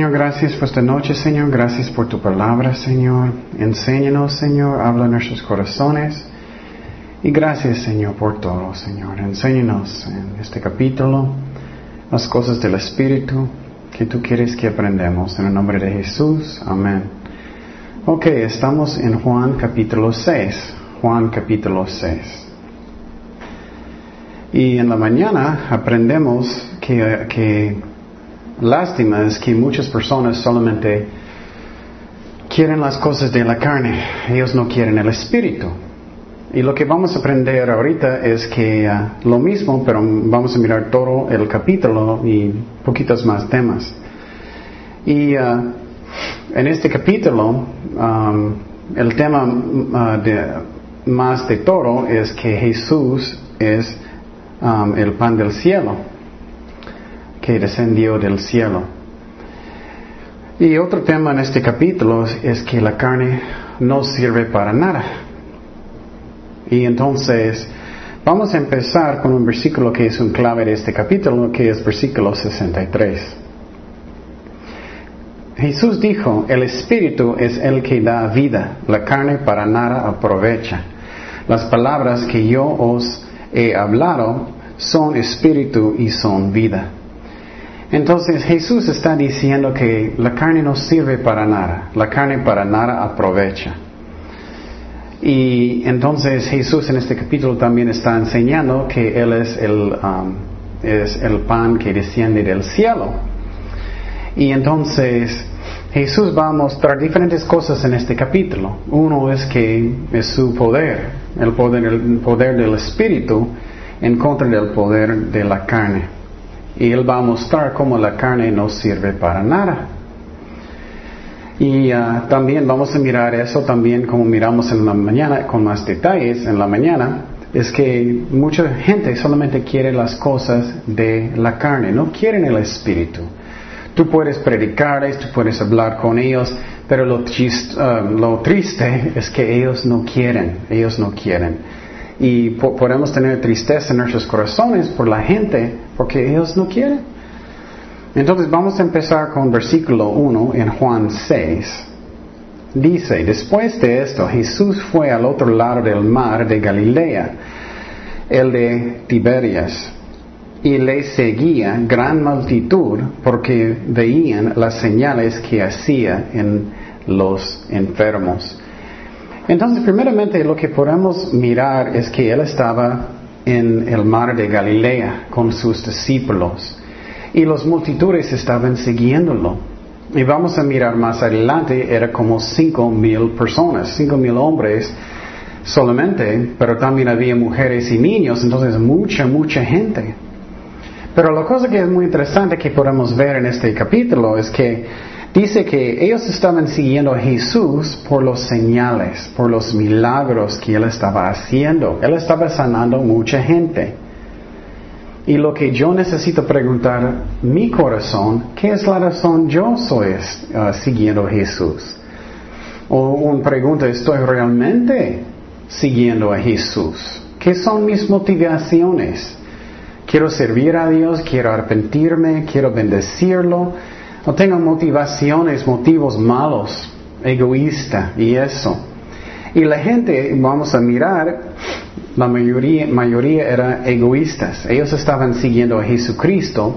Señor, gracias por esta noche, Señor. Gracias por tu palabra, Señor. Enséñanos, Señor. Habla en nuestros corazones. Y gracias, Señor, por todo, Señor. Enséñanos en este capítulo las cosas del Espíritu que tú quieres que aprendamos. En el nombre de Jesús. Amén. Ok, estamos en Juan capítulo 6. Juan capítulo 6. Y en la mañana aprendemos que, que lástima es que muchas personas solamente quieren las cosas de la carne, ellos no quieren el espíritu. Y lo que vamos a aprender ahorita es que ah, lo mismo, pero vamos a mirar todo el capítulo y poquitos más temas. Y ah, en este capítulo, el tema de, más de todo es que Jesús es el pan del cielo, que descendió del cielo. Y otro tema en este capítulo es que la carne no sirve para nada. Y entonces vamos a empezar con un versículo que es un clave de este capítulo, que es versículo 63. Jesús dijo, el Espíritu es el que da vida, la carne para nada aprovecha. Las palabras que yo os he hablado son espíritu y son vida. Entonces Jesús está diciendo que la carne no sirve para nada, la carne para nada aprovecha. Y entonces Jesús en este capítulo también está enseñando que Él es el, um, es el pan que desciende del cielo. Y entonces Jesús va a mostrar diferentes cosas en este capítulo. Uno es que es su poder, el poder, el poder del Espíritu en contra del poder de la carne. Y Él va a mostrar cómo la carne no sirve para nada. Y uh, también vamos a mirar eso también como miramos en la mañana con más detalles en la mañana. Es que mucha gente solamente quiere las cosas de la carne, no quieren el espíritu. Tú puedes predicarles, tú puedes hablar con ellos, pero lo, uh, lo triste es que ellos no quieren, ellos no quieren. Y po podemos tener tristeza en nuestros corazones por la gente, porque ellos no quieren. Entonces vamos a empezar con versículo 1 en Juan 6. Dice, después de esto Jesús fue al otro lado del mar de Galilea, el de Tiberias, y le seguía gran multitud porque veían las señales que hacía en los enfermos. Entonces, primeramente lo que podemos mirar es que él estaba en el mar de Galilea con sus discípulos y los multitudes estaban siguiéndolo. Y vamos a mirar más adelante, era como cinco mil personas, cinco mil hombres solamente, pero también había mujeres y niños, entonces mucha, mucha gente. Pero la cosa que es muy interesante que podemos ver en este capítulo es que dice que ellos estaban siguiendo a Jesús por los señales, por los milagros que él estaba haciendo. Él estaba sanando mucha gente. Y lo que yo necesito preguntar, mi corazón, ¿qué es la razón yo soy uh, siguiendo a Jesús? O una pregunta, ¿estoy realmente siguiendo a Jesús? ¿Qué son mis motivaciones? Quiero servir a Dios, quiero arrepentirme, quiero bendecirlo. No tengo motivaciones, motivos malos, egoísta y eso. Y la gente, vamos a mirar, la mayoría, mayoría eran egoístas. Ellos estaban siguiendo a Jesucristo,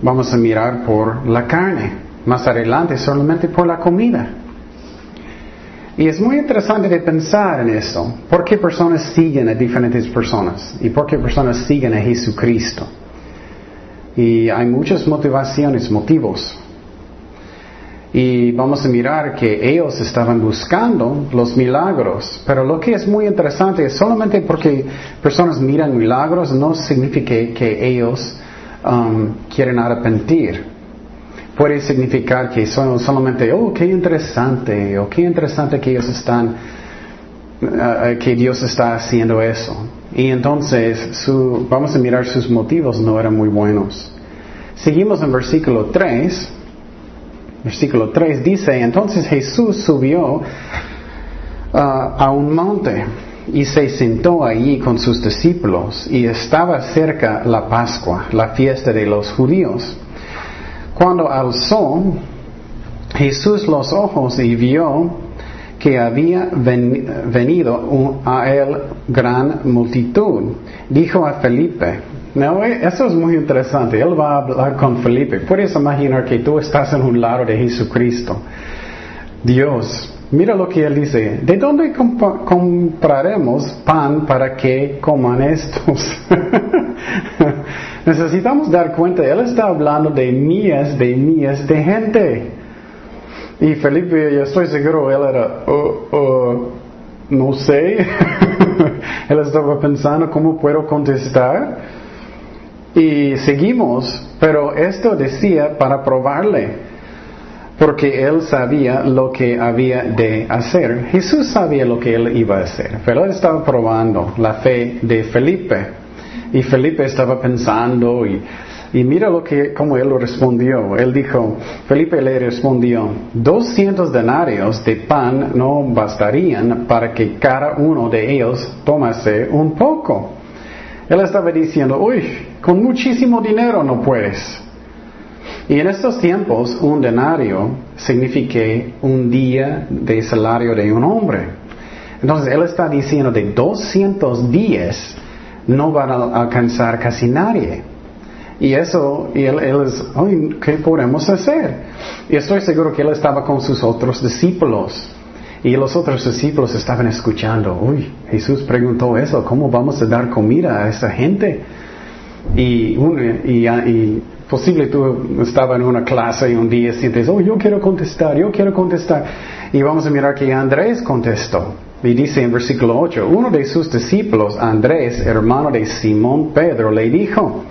vamos a mirar por la carne. Más adelante, solamente por la comida. Y es muy interesante de pensar en eso. ¿Por qué personas siguen a diferentes personas? ¿Y por qué personas siguen a Jesucristo? Y hay muchas motivaciones, motivos. Y vamos a mirar que ellos estaban buscando los milagros. Pero lo que es muy interesante es solamente porque personas miran milagros no significa que ellos um, quieren arrepentir. Puede significar que son solamente, oh, qué interesante, o qué interesante que ellos están, uh, que Dios está haciendo eso. Y entonces su, vamos a mirar sus motivos no eran muy buenos. Seguimos en versículo 3. Versículo 3 dice, entonces Jesús subió uh, a un monte y se sentó allí con sus discípulos y estaba cerca la Pascua, la fiesta de los judíos. Cuando alzó Jesús los ojos y vio que había venido a él gran multitud. Dijo a Felipe, no, eso es muy interesante. Él va a hablar con Felipe. Puedes imaginar que tú estás en un lado de Jesucristo. Dios, mira lo que él dice. ¿De dónde compraremos pan para que coman estos? Necesitamos dar cuenta. Él está hablando de mías, de mías, de gente. Y Felipe, yo estoy seguro, él era, oh, oh, no sé. él estaba pensando cómo puedo contestar. Y seguimos, pero esto decía para probarle porque él sabía lo que había de hacer. Jesús sabía lo que él iba a hacer, pero él estaba probando la fe de Felipe. Y Felipe estaba pensando y, y mira lo que, cómo él lo respondió. Él dijo, Felipe le respondió, 200 denarios de pan no bastarían para que cada uno de ellos tomase un poco. Él estaba diciendo, uy, con muchísimo dinero no puedes. Y en estos tiempos, un denario significa un día de salario de un hombre. Entonces, él está diciendo de 210 no van a alcanzar casi nadie. Y eso, y él, es, ¿qué podemos hacer? Y estoy seguro que él estaba con sus otros discípulos. Y los otros discípulos estaban escuchando, uy, Jesús preguntó eso, ¿cómo vamos a dar comida a esa gente? Y, y, y posible tú estabas en una clase y un día sientes, oh, yo quiero contestar, yo quiero contestar. Y vamos a mirar que Andrés contestó. Y dice en versículo 8, uno de sus discípulos, Andrés, hermano de Simón Pedro, le dijo,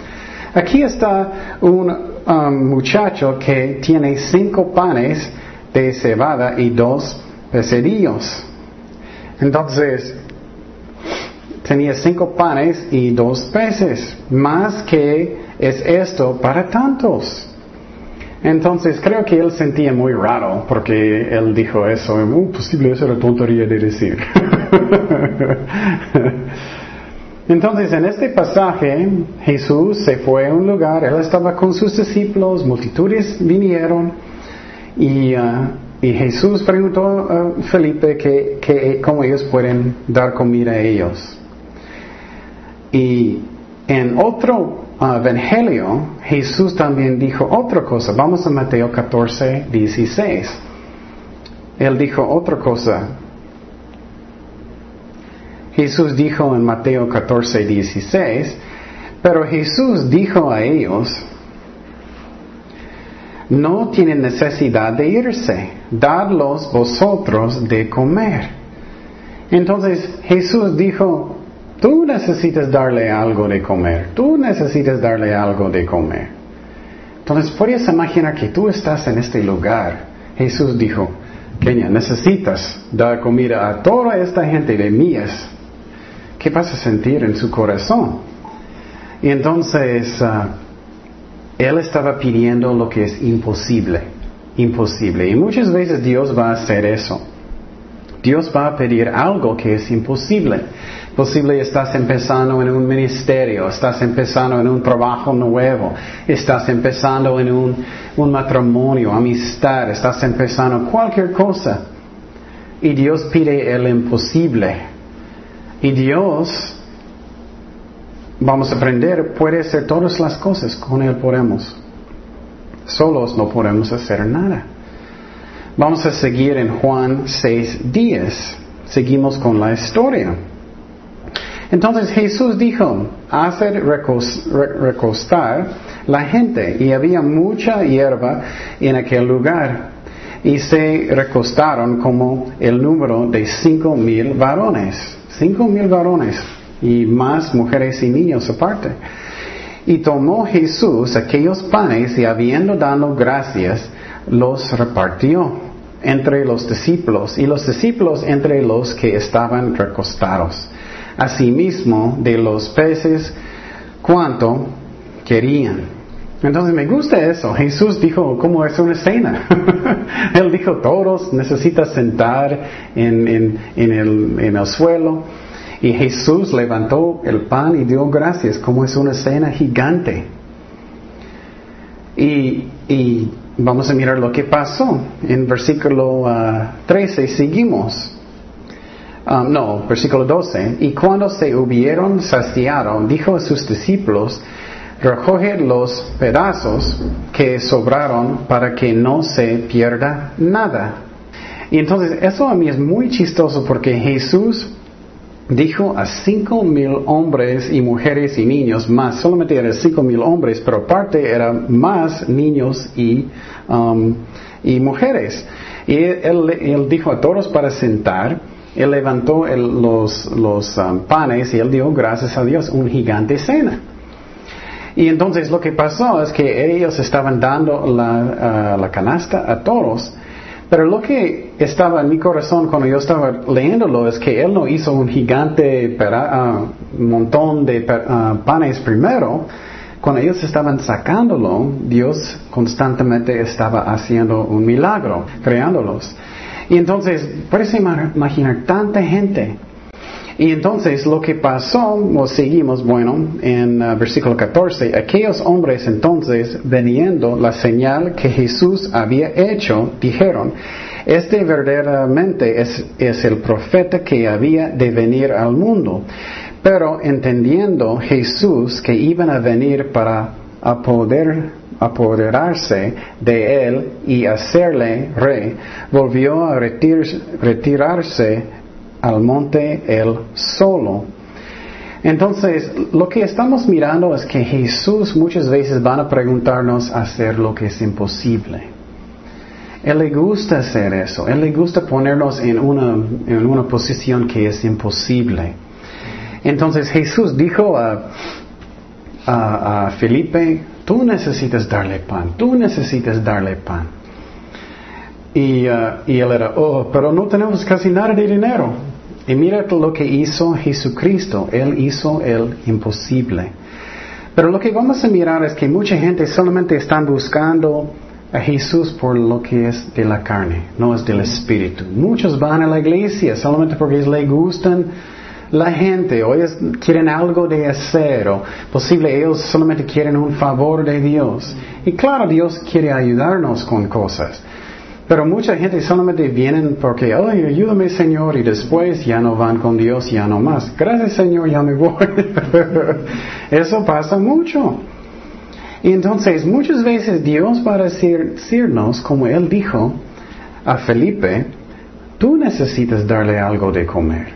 aquí está un um, muchacho que tiene cinco panes de cebada y dos peserillos. Entonces, tenía cinco panes y dos peces, más que es esto para tantos. Entonces creo que él sentía muy raro porque él dijo eso, muy posible eso era tontería de decir. Entonces en este pasaje Jesús se fue a un lugar, él estaba con sus discípulos, multitudes vinieron y, uh, Jesús preguntó a Felipe que, cómo ellos pueden dar comida a ellos. Y en otro Evangelio, Jesús también dijo otra cosa. Vamos a Mateo 14, 16. Él dijo otra cosa. Jesús dijo en Mateo 14, 16, pero Jesús dijo a ellos, no tienen necesidad de irse, dadlos vosotros de comer. Entonces Jesús dijo, Tú necesitas darle algo de comer. Tú necesitas darle algo de comer. Entonces, puedes imaginar que tú estás en este lugar. Jesús dijo, Kenia, necesitas dar comida a toda esta gente de mías. ¿Qué vas a sentir en su corazón? Y entonces, ah, él estaba pidiendo lo que es imposible. Imposible. Y muchas veces Dios va a hacer eso. Dios va a pedir algo que es imposible. Posible estás empezando en un ministerio, estás empezando en un trabajo nuevo, estás empezando en un, un matrimonio, amistad, estás empezando cualquier cosa. Y Dios pide el imposible. Y Dios, vamos a aprender, puede hacer todas las cosas, con Él podemos. Solos no podemos hacer nada. Vamos a seguir en Juan 6 días. Seguimos con la historia. Entonces Jesús dijo, hacer recostar la gente y había mucha hierba en aquel lugar y se recostaron como el número de cinco mil varones, cinco mil varones y más mujeres y niños aparte. Y tomó Jesús aquellos panes y habiendo dado gracias, los repartió entre los discípulos y los discípulos entre los que estaban recostados asimismo de los peces cuanto querían. Entonces me gusta eso. Jesús dijo, ¿cómo es una cena? Él dijo, todos necesitan sentar en, el, en, el, suelo. Y Jesús levantó el pan y dio gracias, como es una cena gigante. Y, y vamos a mirar lo que pasó. En versículo 13 ah, seguimos. Ah, no, versículo 12. Y cuando se hubieron saciado, dijo a sus discípulos, recoge los pedazos que sobraron para que no se pierda nada. Y entonces eso a mí es muy chistoso porque Jesús dijo a cinco mil hombres y mujeres y niños más, solamente eran cinco mil hombres, pero aparte eran más niños y, um, y mujeres. Y él, dijo a todos para sentar, él levantó los, los um, panes y él dio gracias a Dios un gigante cena. Y entonces lo que pasó es que ellos estaban dando la, la canasta a todos pero lo que estaba en mi corazón cuando yo estaba leyéndolo es que Él no hizo un gigante uh, montón de uh, panes primero. Cuando ellos estaban sacándolo, Dios constantemente estaba haciendo un milagro, creándolos. Y entonces, puedes imaginar tanta gente y entonces lo que pasó, o seguimos, bueno, en uh, versículo 14, aquellos hombres entonces, veniendo la señal que Jesús había hecho, dijeron, este verdaderamente es el profeta que había de venir al mundo. Pero entendiendo Jesús que iban a venir para apoderarse de él y hacerle rey, volvió a retirarse al monte él solo. Entonces, lo que estamos mirando es que Jesús muchas veces van a preguntarnos hacer lo que es imposible. Él le gusta hacer eso. Él le gusta ponernos en una, en una posición que es imposible. Entonces Jesús dijo a, a, Felipe, tú necesitas darle pan, tú necesitas darle pan. Y, uh, y él era, oh, pero no tenemos casi nada de dinero. Y mira lo que hizo Jesucristo. Él hizo el imposible. Pero lo que vamos a mirar es que mucha gente solamente está buscando a Jesús por lo que es de la carne, no es del espíritu. Muchos van a la iglesia solamente porque les gustan la gente, o ellos quieren algo de hacer, o posible ellos solamente quieren un favor de Dios. Y claro, Dios quiere ayudarnos con cosas. Pero mucha gente solamente vienen porque, ay, ayúdame Señor, y después ya no van con Dios, ya no más. Gracias Señor, ya me voy. Eso pasa mucho. Y entonces muchas veces Dios va a decirnos, como Él dijo a Felipe, tú necesitas darle algo de comer.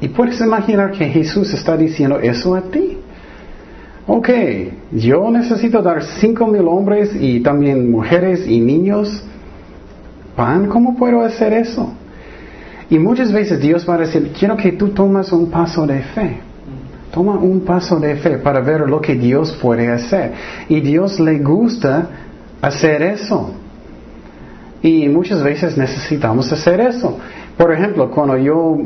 Y puedes imaginar que Jesús está diciendo eso a ti. Ok, yo necesito dar cinco mil hombres y también mujeres y niños pan, ¿cómo puedo hacer eso? Y muchas veces Dios va a decir, quiero que tú tomes un paso de fe. Toma un paso de fe para ver lo que Dios puede hacer. Y Dios le gusta hacer eso. Y muchas veces necesitamos hacer eso. Por ejemplo, cuando yo,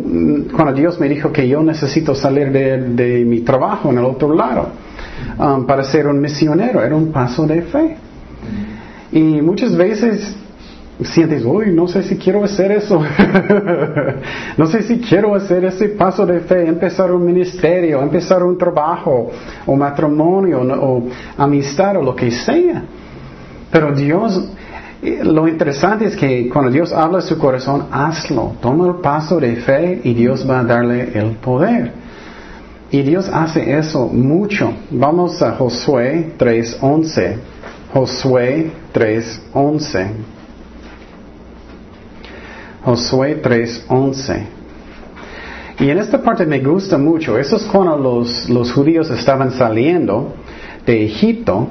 cuando Dios me dijo que yo necesito salir de, mi trabajo en el otro lado um, para ser un misionero, era un paso de fe. Y muchas veces sientes, uy, no sé si quiero hacer eso. no sé si quiero hacer ese paso de fe, empezar un ministerio, empezar un trabajo, o matrimonio, o amistad, o lo que sea. Pero Dios, lo interesante es que cuando Dios habla a su corazón, hazlo. Toma el paso de fe y Dios va a darle el poder. Y Dios hace eso mucho. Vamos a Josué 3.11. Josué 3.11. Josué 3:11. Y en esta parte me gusta mucho. Eso es cuando los, los judíos estaban saliendo de Egipto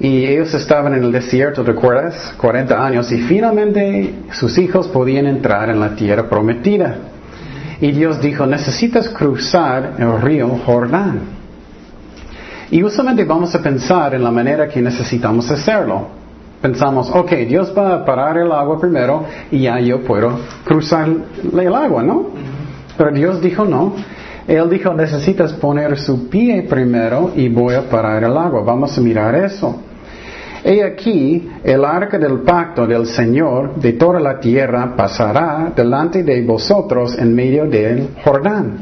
y ellos estaban en el desierto, ¿recuerdas? 40 años y finalmente sus hijos podían entrar en la tierra prometida. Y Dios dijo, necesitas cruzar el río Jordán. Y usualmente vamos a pensar en la manera que necesitamos hacerlo pensamos, ok, Dios va a parar el agua primero y ya yo puedo cruzar el agua, ¿no? Pero Dios dijo no. Él dijo, necesitas poner su pie primero y voy a parar el agua. Vamos a mirar eso. He aquí, el arca del pacto del Señor de toda la tierra pasará delante de vosotros en medio del Jordán.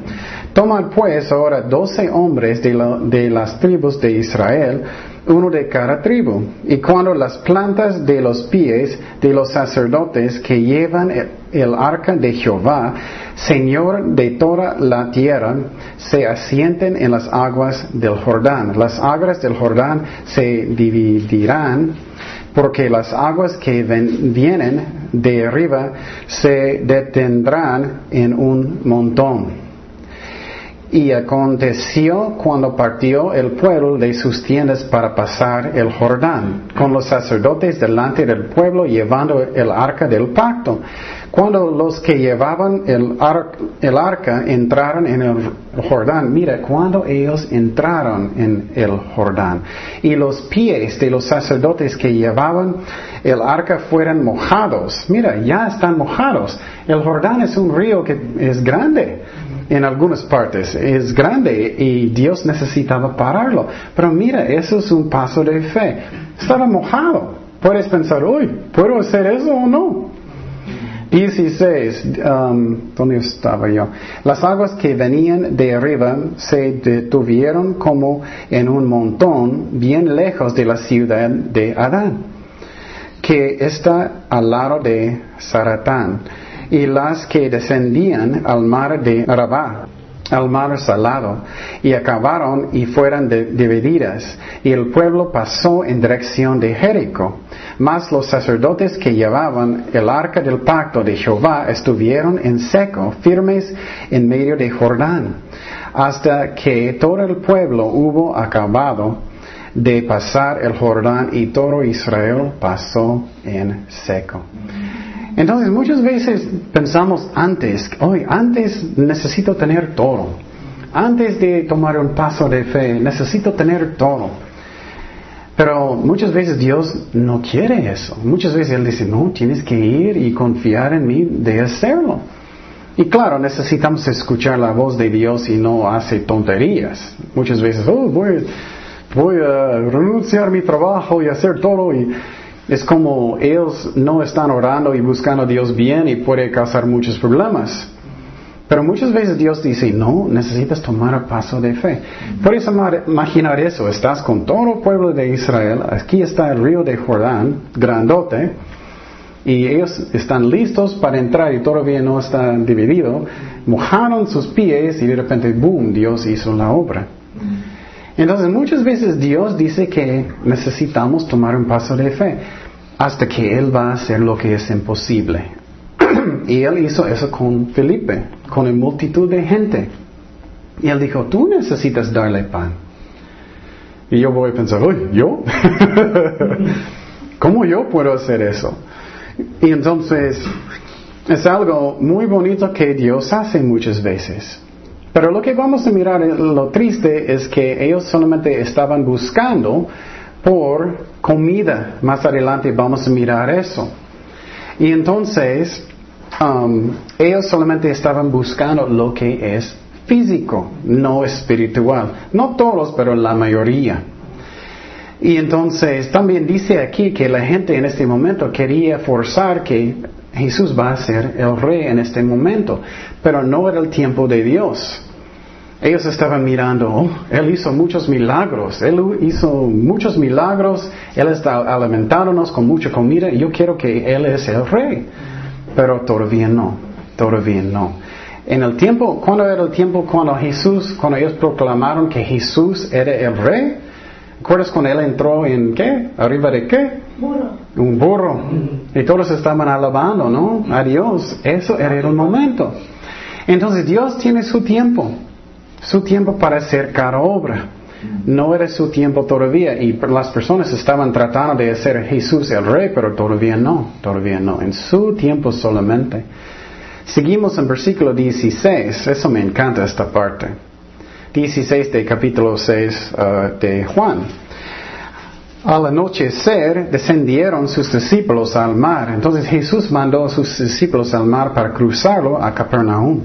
Toman pues ahora doce hombres de las tribus de Israel, uno de cada tribu. Y cuando las plantas de los pies de los sacerdotes que llevan el, arca de Jehová, Señor de toda la tierra, se asienten en las aguas del Jordán. Las aguas del Jordán se dividirán porque las aguas que vienen de arriba se detendrán en un montón. Y aconteció cuando partió el pueblo de sus tiendas para pasar el Jordán, con los sacerdotes delante del pueblo llevando el arca del pacto. Cuando los que llevaban el, arca entraron en el Jordán, mira, cuando ellos entraron en el Jordán y los pies de los sacerdotes que llevaban el arca fueran mojados, mira, ya están mojados. El Jordán es un río que es grande en algunas partes, es grande y Dios necesitaba pararlo. Pero mira, eso es un paso de fe. Estaba mojado. Puedes pensar, uy, ¿puedo hacer eso o no? 16, um, ¿dónde estaba yo? Las aguas que venían de arriba se detuvieron como en un montón bien lejos de la ciudad de Adán, que está al lado de Saratán y las que descendían al mar de Rabá, al mar salado, y acabaron y fueron divididas, y el pueblo pasó en dirección de Jericó. Mas los sacerdotes que llevaban el arca del pacto de Jehová estuvieron en seco, firmes en medio de Jordán, hasta que todo el pueblo hubo acabado de pasar el Jordán y todo Israel pasó en seco. Entonces muchas veces pensamos antes, hoy antes necesito tener todo. Antes de tomar un paso de fe, necesito tener todo. Pero muchas veces Dios no quiere eso. Muchas veces Él dice, no, tienes que ir y confiar en mí de hacerlo. Y claro, necesitamos escuchar la voz de Dios y no hace tonterías. Muchas veces, oh, voy, voy a renunciar a mi trabajo y hacer todo y es como ellos no están orando y buscando a Dios bien y puede causar muchos problemas. Pero muchas veces Dios dice, no, necesitas tomar el paso de fe. Puedes imaginar eso, estás con todo el pueblo de Israel, aquí está el río de Jordán, grandote, y ellos están listos para entrar y todavía no está dividido, mojaron sus pies y de repente, boom, Dios hizo la obra. Entonces muchas veces Dios dice que necesitamos tomar un paso de fe hasta que Él va a hacer lo que es imposible. y Él hizo eso con Felipe, con una multitud de gente. Y Él dijo, tú necesitas darle pan. Y yo voy a pensar, uy, ¿yo? ¿Cómo yo puedo hacer eso? Y entonces es algo muy bonito que Dios hace muchas veces. Pero lo que vamos a mirar, lo triste es que ellos solamente estaban buscando por comida. Más adelante vamos a mirar eso. Y entonces, um, ellos solamente estaban buscando lo que es físico, no espiritual. No todos, pero la mayoría. Y entonces también dice aquí que la gente en este momento quería forzar que Jesús va a ser el rey en este momento, pero no era el tiempo de Dios. Ellos estaban mirando, oh, Él hizo muchos milagros, Él hizo muchos milagros, Él está alimentándonos con mucha comida yo quiero que Él es el rey. Pero todavía no, todavía no. En el tiempo, ¿cuándo era el tiempo cuando Jesús, cuando ellos proclamaron que Jesús era el rey? ¿Recuerdas cuando Él entró en qué? ¿Arriba de qué? Burro. Un burro. Y todos estaban alabando, ¿no? A Dios. Eso era el momento. Entonces Dios tiene su tiempo su tiempo para hacer cada obra. No era su tiempo todavía y las personas estaban tratando de hacer Jesús el rey, pero todavía no, todavía no. En su tiempo solamente. Seguimos en versículo 16, eso me encanta esta parte. 16 de capítulo 6 uh, de Juan. Al anochecer descendieron sus discípulos al mar. Entonces Jesús mandó a sus discípulos al mar para cruzarlo a Capernaum.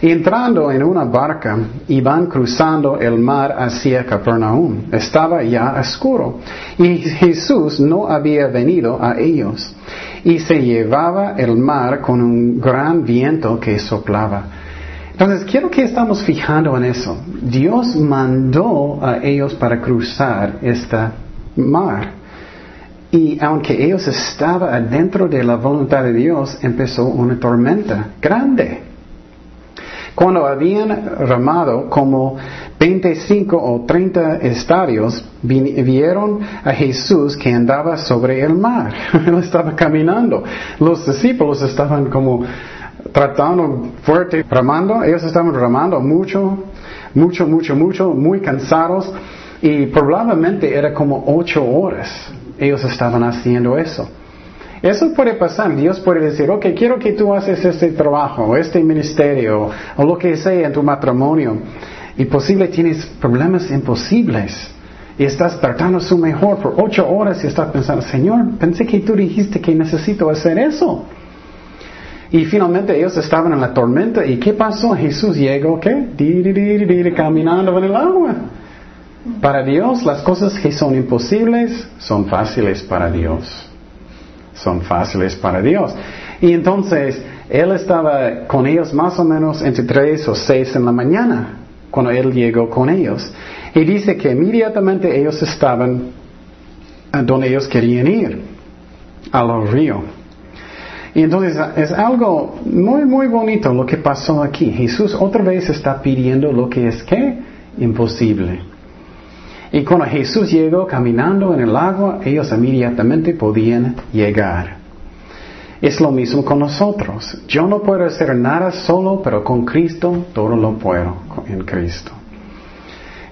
Y entrando en una barca, iban cruzando el mar hacia Capernaum. Estaba ya oscuro. Y Jesús no había venido a ellos. Y se llevaba el mar con un gran viento que soplaba. Entonces, quiero que estamos fijando en eso. Dios mandó a ellos para cruzar esta mar. Y aunque ellos estaban adentro de la voluntad de Dios, empezó una tormenta grande. Cuando habían ramado como 25 o 30 estadios, vieron a Jesús que andaba sobre el mar. Él estaba caminando. Los discípulos estaban como tratando fuerte, ramando. Ellos estaban ramando mucho, mucho, mucho, mucho, muy cansados. Y probablemente era como ocho horas ellos estaban haciendo eso. Eso puede pasar. Dios puede decir, ok, quiero que tú haces este trabajo, este ministerio, o lo que sea en tu matrimonio. Y posible tienes problemas imposibles. Y estás tratando su mejor por ocho horas y estás pensando, Señor, pensé que tú dijiste que necesito hacer eso. Y finalmente ellos estaban en la tormenta. ¿Y qué pasó? Jesús llegó, ¿qué? caminando en el agua. Para Dios las cosas que son imposibles son fáciles para Dios. Son fáciles para Dios. Y entonces Él estaba con ellos más o menos entre tres o seis en la mañana cuando Él llegó con ellos. Y dice que inmediatamente ellos estaban donde ellos querían ir, al río. Y entonces es algo muy, muy bonito lo que pasó aquí. Jesús otra vez está pidiendo lo que es que imposible. Y cuando Jesús llegó caminando en el agua, ellos inmediatamente podían llegar. Es lo mismo con nosotros. Yo no puedo hacer nada solo, pero con Cristo todo lo puedo en Cristo.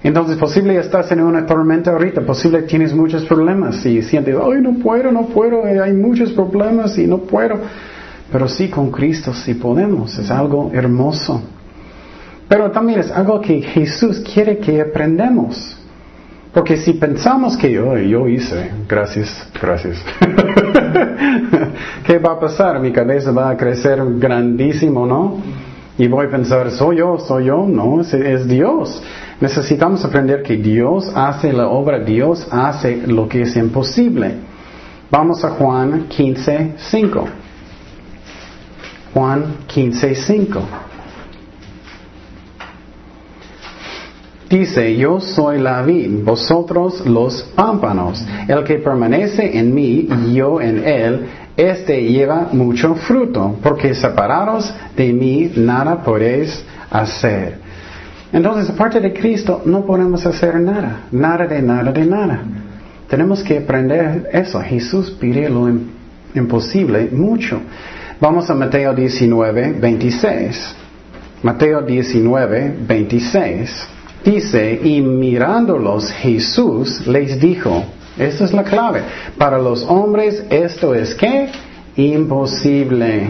Entonces, posible estás en una tormenta ahorita, posible tienes muchos problemas y sientes, ay, no puedo, no puedo, hay muchos problemas y no puedo. Pero sí, con Cristo sí podemos, es algo hermoso. Pero también es algo que Jesús quiere que aprendamos. Porque si pensamos que yo, yo hice, gracias, gracias, ¿qué va a pasar? Mi cabeza va a crecer grandísimo, ¿no? Y voy a pensar, ¿soy yo? ¿Soy yo? No, es, es Dios. Necesitamos aprender que Dios hace la obra, Dios hace lo que es imposible. Vamos a Juan 15, 5. Juan 15, 5. Dice, yo soy la vid, vosotros los pámpanos. El que permanece en mí y yo en él, este lleva mucho fruto, porque separados de mí nada podéis hacer. Entonces, aparte de Cristo, no podemos hacer nada, nada de nada de nada. Tenemos que aprender eso. Jesús pide lo imposible mucho. Vamos a Mateo 19, 26. Mateo 19, 26. Dice, y mirándolos Jesús les dijo, esta es la clave, para los hombres esto es que imposible,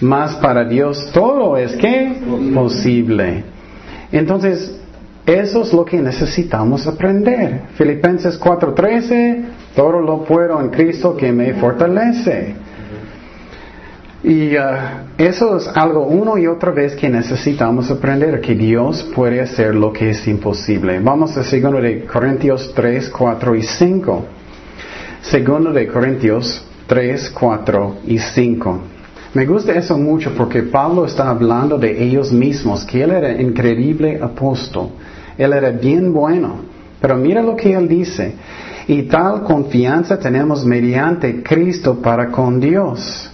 mas para Dios todo es que posible. Entonces, eso es lo que necesitamos aprender. Filipenses 4:13, todo lo puedo en Cristo que me fortalece. Y uh, eso es algo uno y otra vez que necesitamos aprender, que Dios puede hacer lo que es imposible. Vamos a 2 de Corintios 3, 4 y 5. Segundo de Corintios 3, 4 y 5. Me gusta eso mucho porque Pablo está hablando de ellos mismos, que él era increíble apóstol. Él era bien bueno. Pero mira lo que él dice. Y tal confianza tenemos mediante Cristo para con Dios.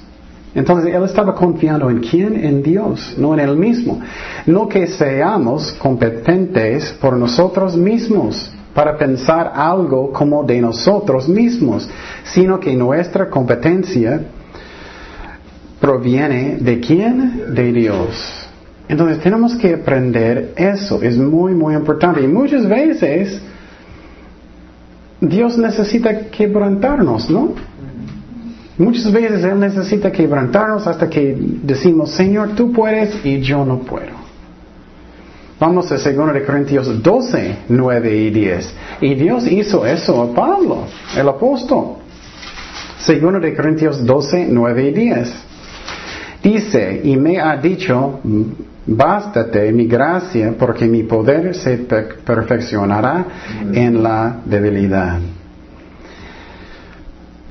Entonces él estaba confiando en quién? En Dios, no en él mismo. No que seamos competentes por nosotros mismos para pensar algo como de nosotros mismos, sino que nuestra competencia proviene de quién? De Dios. Entonces tenemos que aprender eso, es muy, muy importante. Y muchas veces Dios necesita quebrantarnos, ¿no? Muchas veces Él necesita quebrantarnos hasta que decimos, Señor, tú puedes y yo no puedo. Vamos a 2 Corintios 12, 9 y 10. Y Dios hizo eso a Pablo, el apóstol. 2 Corintios 12, 9 y 10. Dice, y me ha dicho, bástate mi gracia porque mi poder se perfeccionará en la debilidad.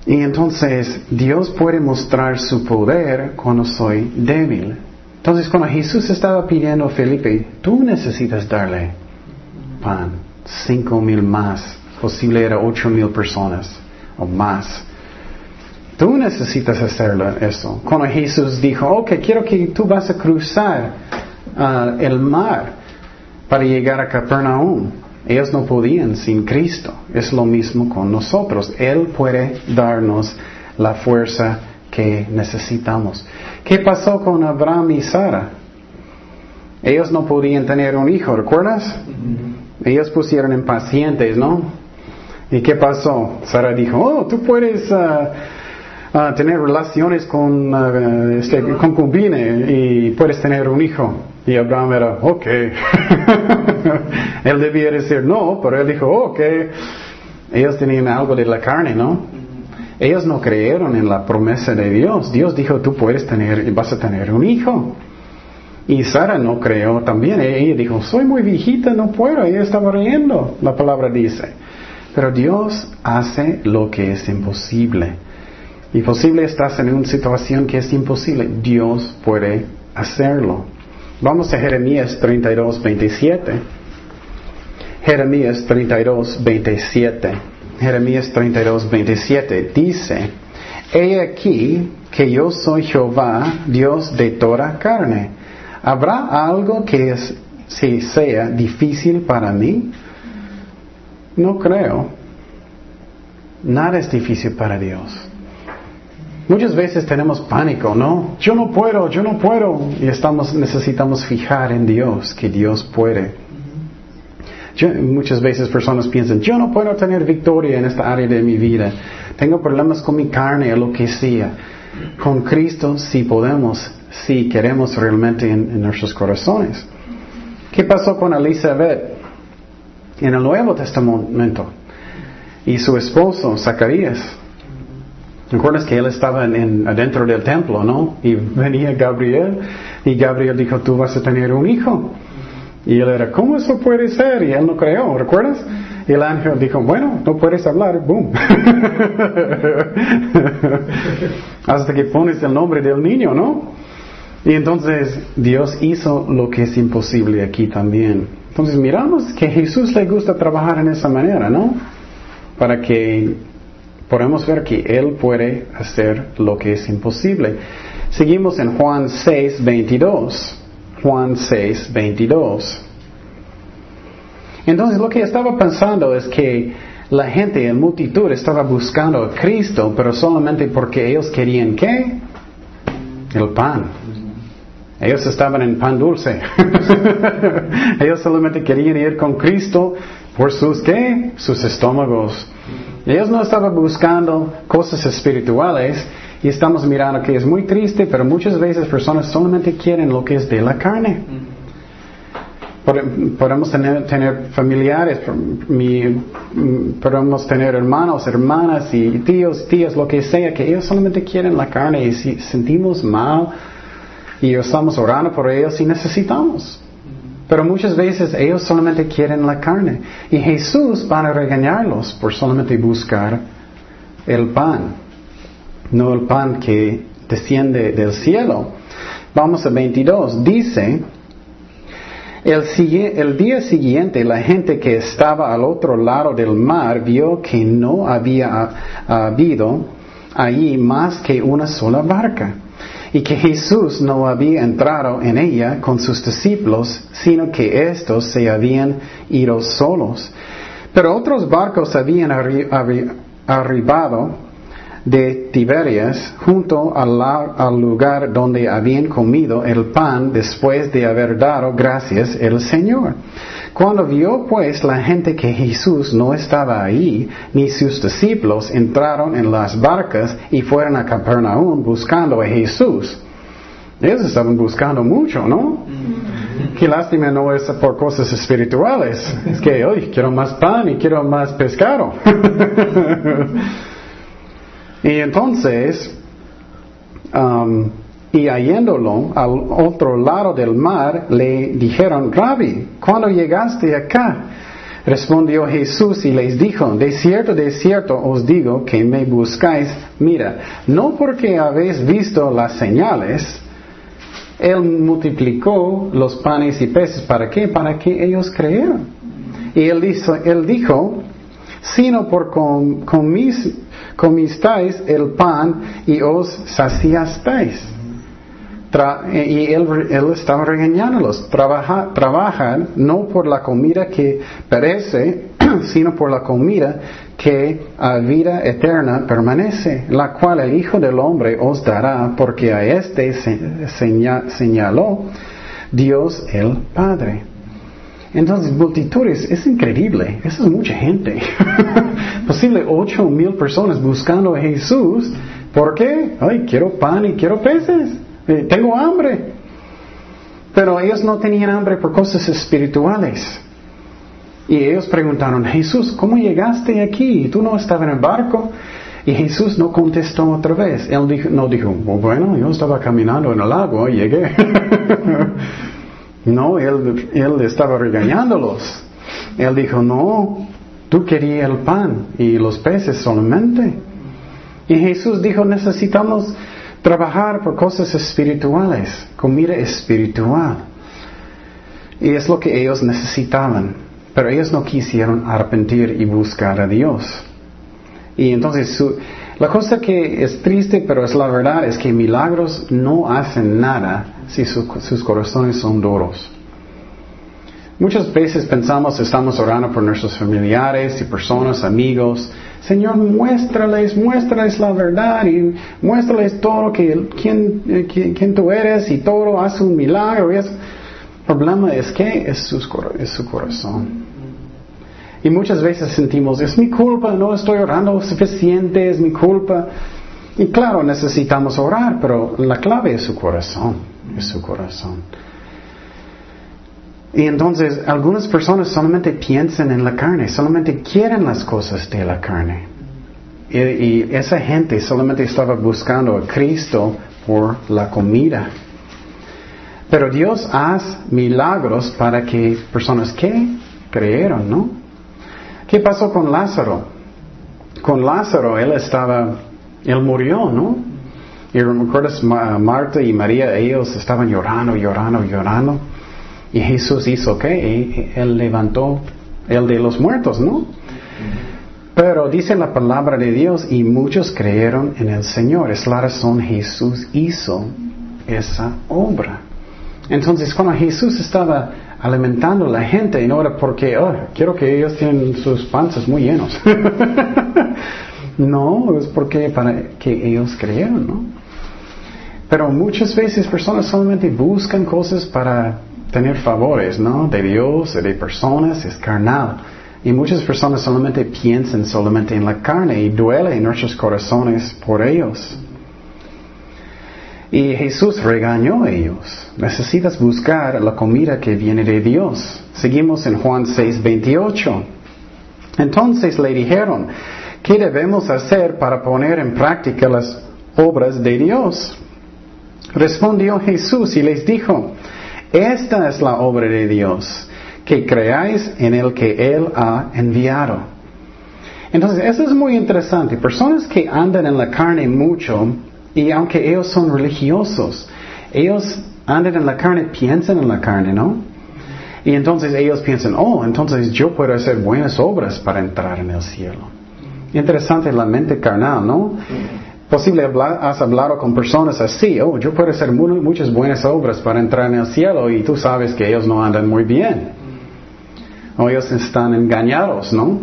Y entonces Dios puede mostrar su poder cuando soy débil. Entonces cuando Jesús estaba pidiendo a Felipe, tú necesitas darle pan, cinco mil más, posible era ocho mil personas o más. Tú necesitas hacerlo eso. Cuando Jesús dijo, ok, quiero que tú vas a cruzar uh, el mar para llegar a Capernaum. Ellos no podían sin Cristo. Es lo mismo con nosotros. Él puede darnos la fuerza que necesitamos. ¿Qué pasó con Abraham y Sara? Ellos no podían tener un hijo, ¿recuerdas? Ellos pusieron impacientes, ¿no? ¿Y qué pasó? Sara dijo, oh, tú puedes uh, uh, tener relaciones con uh, este, concubine y puedes tener un hijo. Y Abraham era, ok. él debía decir no, pero él dijo, ok. Ellos tenían algo de la carne, ¿no? Ellos no creyeron en la promesa de Dios. Dios dijo, tú puedes tener, vas a tener un hijo. Y Sara no creyó también. Ella dijo, soy muy viejita, no puedo. Ella estaba riendo, la palabra dice. Pero Dios hace lo que es imposible. Y posible estás en una situación que es imposible. Dios puede hacerlo. Vamos a Jeremías 32, 27. Jeremías 32, 27. Jeremías 32, 27 dice, He aquí que yo soy Jehová, Dios de toda carne. ¿Habrá algo que sea difícil para mí? No creo. Nada es difícil para Dios. Muchas veces tenemos pánico, ¿no? Yo no puedo, yo no puedo. Y necesitamos fijar en Dios, que Dios puede muchas veces personas piensan, yo no puedo tener victoria en esta área de mi vida. Tengo problemas con mi carne o lo que sea. Con Cristo sí podemos, si queremos realmente en, nuestros corazones. ¿Qué pasó con Elizabeth en el Nuevo Testamento? Y su esposo, Zacarías. ¿Recuerdas que él estaba en, adentro del templo, no? Y venía Gabriel y Gabriel dijo, tú vas a tener un hijo. Y él era, ¿cómo eso puede ser? Y él no creyó, ¿recuerdas? Y el ángel dijo, bueno, no puedes hablar, boom. Hasta que pones el nombre del niño, ¿no? Y entonces Dios hizo lo que es imposible aquí también. Entonces miramos que Jesús le gusta trabajar en esa manera, ¿no? Para que podamos ver que Él puede hacer lo que es imposible. Seguimos en Juan 6, 22. Juan 6, 22. Entonces lo que estaba pensando es que la gente en multitud estaba buscando a Cristo, pero solamente porque ellos querían qué? El pan. Ellos estaban en pan dulce. ellos solamente querían ir con Cristo por sus qué? Sus estómagos. Ellos no estaban buscando cosas espirituales, y estamos mirando que es muy triste, pero muchas veces personas solamente quieren lo que es de la carne. Podemos tener, familiares, podemos tener hermanos, hermanas y tíos, tías, lo que sea, que ellos solamente quieren la carne y si sentimos mal y estamos orando por ellos y necesitamos. Pero muchas veces ellos solamente quieren la carne y Jesús va a regañarlos por solamente buscar el pan no el pan que desciende del cielo. Vamos a 22. Dice, el, el, día siguiente la gente que estaba al otro lado del mar vio que no había habido allí más que una sola barca y que Jesús no había entrado en ella con sus discípulos, sino que éstos se habían ido solos. Pero otros barcos habían arribado de Tiberias junto al, lugar donde habían comido el pan después de haber dado gracias el Señor. Cuando vio pues la gente que Jesús no estaba ahí, ni sus discípulos entraron en las barcas y fueron a Capernaum buscando a Jesús. Ellos estaban buscando mucho, ¿no? Qué lástima no es por cosas espirituales. Es que hoy quiero más pan y quiero más pescado. Y entonces, um, y hallándolo al otro lado del mar, le dijeron, Rabbi, ¿cuándo llegaste acá? Respondió Jesús y les dijo, de cierto, de cierto os digo que me buscáis, mira, no porque habéis visto las señales, Él multiplicó los panes y peces. ¿Para qué? Para que ellos creyeran. Y Él dijo, él dijo sino por con, comisteis el pan y os saciasteis. Y él, él, estaba regañándolos. Trabaja, trabajan no por la comida que perece, sino por la comida que a vida eterna permanece, la cual el Hijo del Hombre os dará, porque a este señaló Dios el Padre. Entonces, multitudes, es increíble, eso es mucha gente. Posible ocho mil personas buscando a Jesús. ¿Por qué? Ay, quiero pan y quiero peces. Eh, tengo hambre. Pero ellos no tenían hambre por cosas espirituales. Y ellos preguntaron, Jesús, ¿cómo llegaste aquí? ¿Tú no estabas en el barco? Y Jesús no contestó otra vez. Él no dijo, bueno, yo estaba caminando en el agua y llegué. No, él estaba regañándolos. Él dijo, no, tú querías el pan y los peces solamente. Y Jesús dijo, necesitamos trabajar por cosas espirituales, comida espiritual. Y es lo que ellos necesitaban. Pero ellos no quisieron arrepentir y buscar a Dios. Y entonces la cosa que es triste, pero es la verdad, es que milagros no hacen nada si sus corazones son duros. Muchas veces pensamos, estamos orando por nuestros familiares y personas, amigos. Señor, muéstrales, muéstrales la verdad y muéstrales todo que, quién, eh, quién, tú eres y todo, haz un milagro. El problema es que es su, es su corazón. Y muchas veces sentimos, es mi culpa, no estoy orando suficiente, es mi culpa. Y claro, necesitamos orar, pero la clave es su corazón, es su corazón. Y entonces algunas personas solamente piensan en la carne, solamente quieren las cosas de la carne. Y, esa gente solamente estaba buscando a Cristo por la comida. Pero Dios hace milagros para que personas que creyeron, ¿no? ¿Qué pasó con Lázaro? Con Lázaro él estaba él murió, ¿no? Y recuerdas, Marta y María, ellos estaban llorando, llorando, llorando. Y Jesús hizo qué? Él levantó el de los muertos, ¿no? Pero dice la palabra de Dios y muchos creyeron en el Señor. Es la razón Jesús hizo esa obra. Entonces cuando Jesús estaba alimentando a la gente, no era porque, oh, quiero que ellos tengan sus panzas muy llenos. No, es porque para que ellos creyeron, ¿no? Pero muchas veces personas solamente buscan cosas para tener favores, ¿no? De Dios, de personas, es carnal. Y muchas personas solamente piensan solamente en la carne y duele en nuestros corazones por ellos. Y Jesús regañó a ellos. Necesitas buscar la comida que viene de Dios. Seguimos en Juan 6, 28. Entonces le dijeron, ¿Qué debemos hacer para poner en práctica las obras de Dios? Respondió Jesús y les dijo, esta es la obra de Dios, que creáis en el que Él ha enviado. Entonces, eso es muy interesante. Personas que andan en la carne mucho, y aunque ellos son religiosos, ellos andan en la carne, piensan en la carne, ¿no? Y entonces ellos piensan, oh, entonces yo puedo hacer buenas obras para entrar en el cielo. Interesante la mente carnal, ¿no? Posible has hablado con personas así, oh, yo puedo hacer muchas buenas obras para entrar en el cielo y tú sabes que ellos no andan muy bien. O ellos están engañados, ¿no?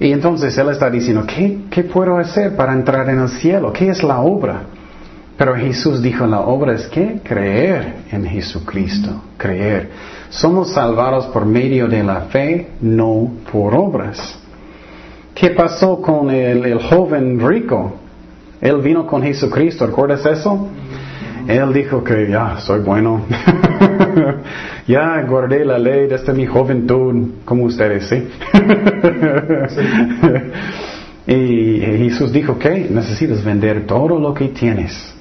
Y entonces él está diciendo, ¿qué, ¿qué puedo hacer para entrar en el cielo? ¿Qué es la obra? Pero Jesús dijo, la obra es que creer en Jesucristo, creer. Somos salvados por medio de la fe, no por obras. ¿Qué pasó con el, joven rico? Él vino con Jesucristo, ¿recuerdas eso? Él dijo que ya soy bueno. ya guardé la ley desde mi juventud, como ustedes, ¿sí? y Jesús dijo que necesitas vender todo lo que tienes.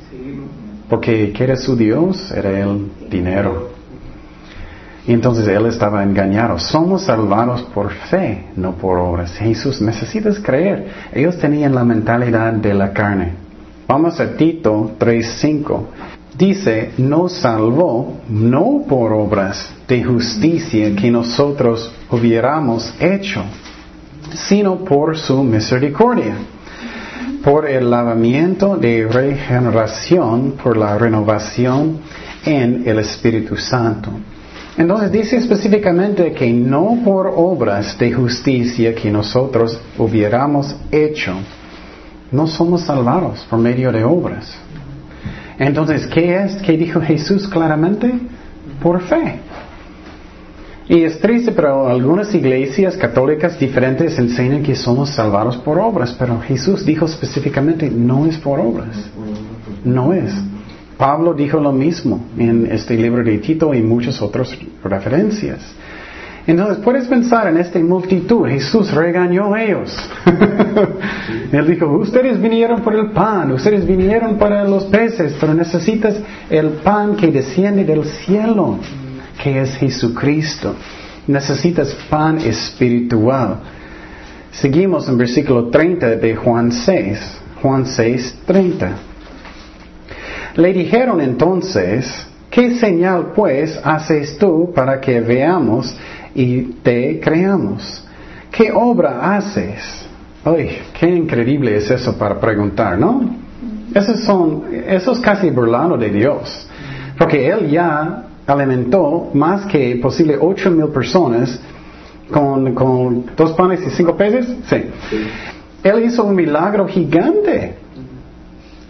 Porque ¿quieres su Dios? Era el dinero. Y entonces él estaba engañado. Somos salvados por fe, no por obras. Jesús, necesitas creer. Ellos tenían la mentalidad de la carne. Vamos a Tito 3.5. dice, nos salvó no por obras de justicia que nosotros hubiéramos hecho, sino por su misericordia, por el lavamiento de regeneración, por la renovación en el Espíritu Santo. Entonces dice específicamente que no por obras de justicia que nosotros hubiéramos hecho, no somos salvados por medio de obras. Entonces, ¿qué es? ¿Qué dijo Jesús claramente? Por fe. Y es triste, pero algunas iglesias católicas diferentes enseñan que somos salvados por obras, pero Jesús dijo específicamente, no es por obras. No es. Pablo dijo lo mismo en este libro de Tito y muchas otras referencias. Entonces puedes pensar en esta multitud, Jesús regañó a ellos. Él dijo, ustedes vinieron por el pan, ustedes vinieron para los peces, pero necesitas el pan que desciende del cielo, que es Jesucristo. Necesitas pan espiritual. Seguimos en versículo 30 de Juan 6, Juan 6, 30. Le dijeron entonces, ¿qué señal pues haces tú para que veamos y te creamos? ¿Qué obra haces? Ay, qué increíble es eso para preguntar, ¿no? Eso, son, eso es casi burlando de Dios. Porque Él ya alimentó más que posible ocho mil personas con, con dos panes y cinco peces. Sí. Él hizo un milagro gigante.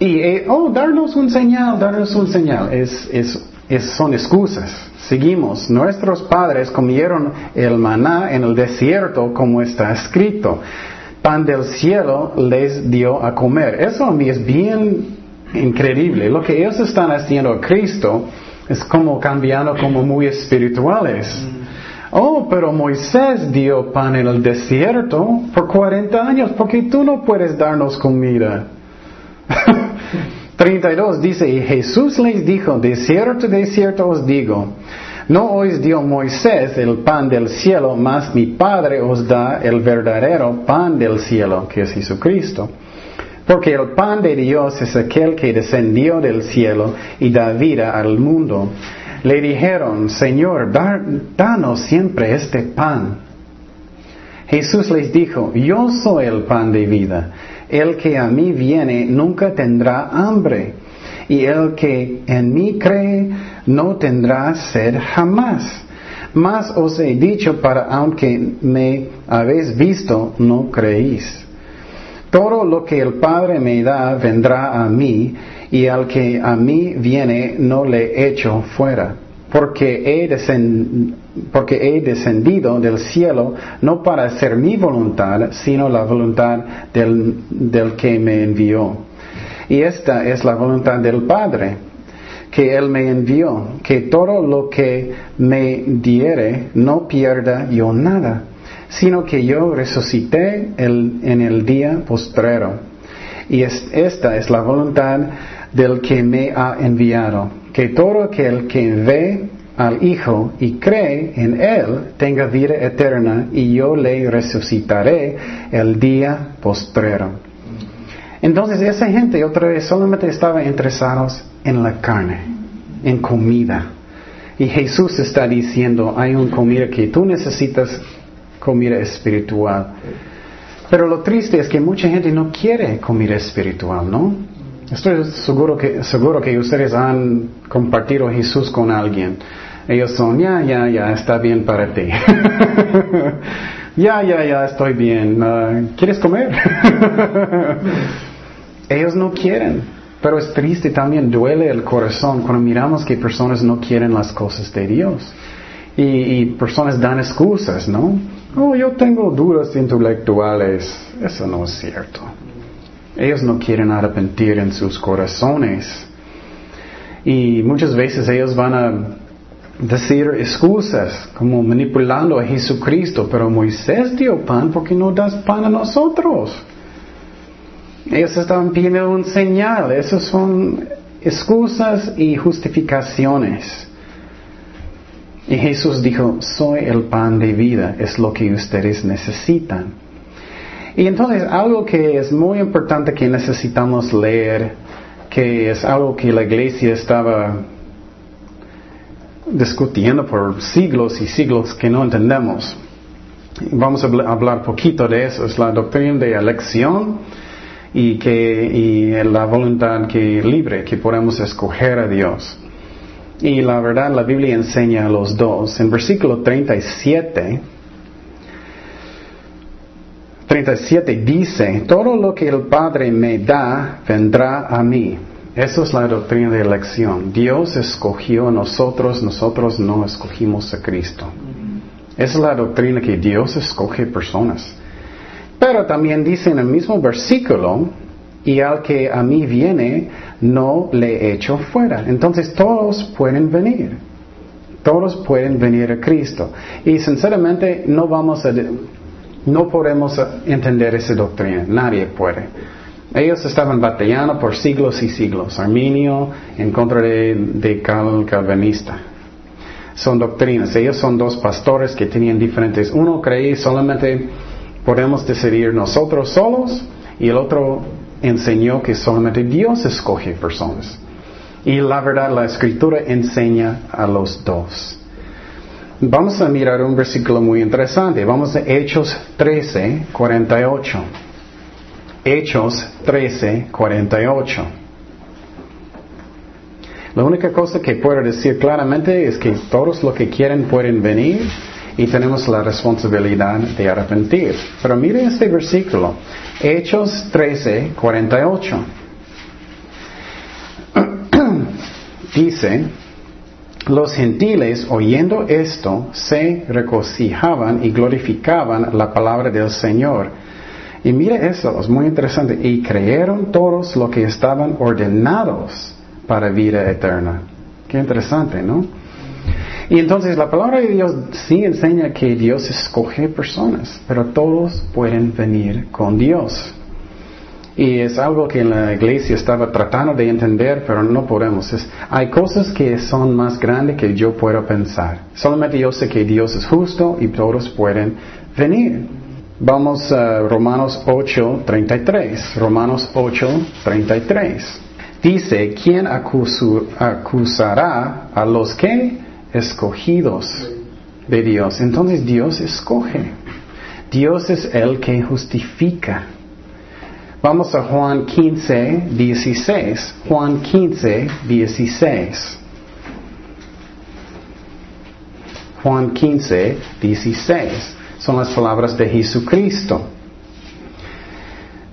Y, eh, oh, darnos un señal, darnos un señal. Es, es, son excusas. Seguimos. Nuestros padres comieron el maná en el desierto como está escrito. Pan del cielo les dio a comer. Eso a mí es bien increíble. Lo que ellos están haciendo a Cristo es como cambiando como muy espirituales. Oh, pero Moisés dio pan en el desierto por 40 años, porque tú no puedes darnos comida. 32 dice, y Jesús les dijo, de cierto, de cierto os digo, no os dio Moisés el pan del cielo, mas mi Padre os da el verdadero pan del cielo, que es Jesucristo. Porque el pan de Dios es aquel que descendió del cielo y da vida al mundo. Le dijeron, Señor, danos siempre este pan. Jesús les dijo, yo soy el pan de vida. El que a mí viene nunca tendrá hambre, y el que en mí cree no tendrá sed jamás. Mas os he dicho para aunque me habéis visto, no creéis. Todo lo que el Padre me da vendrá a mí, y al que a mí viene no le echo fuera porque he, descendido del cielo no para hacer mi voluntad, sino la voluntad del, del que me envió. Y esta es la voluntad del Padre, que Él me envió, que todo lo que me diere no pierda yo nada, sino que yo resucité en el día postrero. Y esta es la voluntad del que me ha enviado que todo aquel que ve al Hijo y cree en Él tenga vida eterna y yo le resucitaré el día postrero. Entonces esa gente otra vez solamente estaba interesados en la carne, en comida. Y Jesús está diciendo, hay una comida que tú necesitas, comida espiritual. Pero lo triste es que mucha gente no quiere comida espiritual, ¿no? Estoy seguro que, seguro que ustedes han compartido Jesús con alguien. Ellos son, ya, ya, ya, está bien para ti. ya, ya, ya, estoy bien. Ah, ¿Quieres comer? Ellos no quieren. Pero es triste también, duele el corazón cuando miramos que personas no quieren las cosas de Dios. Y, y personas dan excusas, ¿no? Oh, yo tengo dudas intelectuales. Eso no es cierto. Ellos no quieren arrepentir en sus corazones. Y muchas veces ellos van a decir excusas, como manipulando a Jesucristo, pero Moisés dio pan porque no das pan a nosotros. Ellos estaban pidiendo un señal, esos son excusas y justificaciones. Y Jesús dijo, soy el pan de vida, es lo que ustedes necesitan. Y entonces algo que es muy importante que necesitamos leer que es algo que la iglesia estaba discutiendo por siglos y siglos que no entendemos. Vamos a hablar poquito de eso. Es la doctrina de elección y, que, y la voluntad que libre, que podemos escoger a Dios. Y la verdad, la Biblia enseña a los dos. En versículo 37, 37 dice, todo lo que el Padre me da vendrá a mí. Esa es la doctrina de elección. Dios escogió a nosotros, nosotros no escogimos a Cristo. Esa es la doctrina que Dios escoge personas. Pero también dice en el mismo versículo, y al que a mí viene, no le echo fuera. Entonces todos pueden venir. Todos pueden venir a Cristo. Y sinceramente no vamos a, no podemos entender esa doctrina. Nadie puede. Ellos estaban batallando por siglos y siglos. Arminio en contra de, de Calvinista. Son doctrinas. Ellos son dos pastores que tenían diferentes. Uno creía solamente podemos decidir nosotros solos y el otro enseñó que solamente Dios escoge personas. Y la verdad, la escritura enseña a los dos. Vamos a mirar un versículo muy interesante. Vamos a Hechos 13, 48. Hechos 13, 48. La única cosa que puedo decir claramente es que todos los que quieren pueden venir y tenemos la responsabilidad de arrepentir. Pero mire este versículo, Hechos 13, 48. Dice, los gentiles oyendo esto se regocijaban y glorificaban la palabra del Señor y mire eso, es muy interesante. Y creyeron todos los que estaban ordenados para vida eterna. Qué interesante, ¿no? Y entonces la palabra de Dios sí enseña que Dios escoge personas, pero todos pueden venir con Dios. Y es algo que la iglesia estaba tratando de entender, pero no podemos. hay cosas que son más grandes que yo puedo pensar. Solamente yo sé que Dios es justo y todos pueden venir. Vamos a Romanos 8, 33. Romanos 8, 33. Dice, ¿quién acusará a los que? Escogidos de Dios. Entonces Dios escoge. Dios es el que justifica. Vamos a Juan 15, 16. Juan 15, 16. Juan 15, 16 son las palabras de Jesucristo.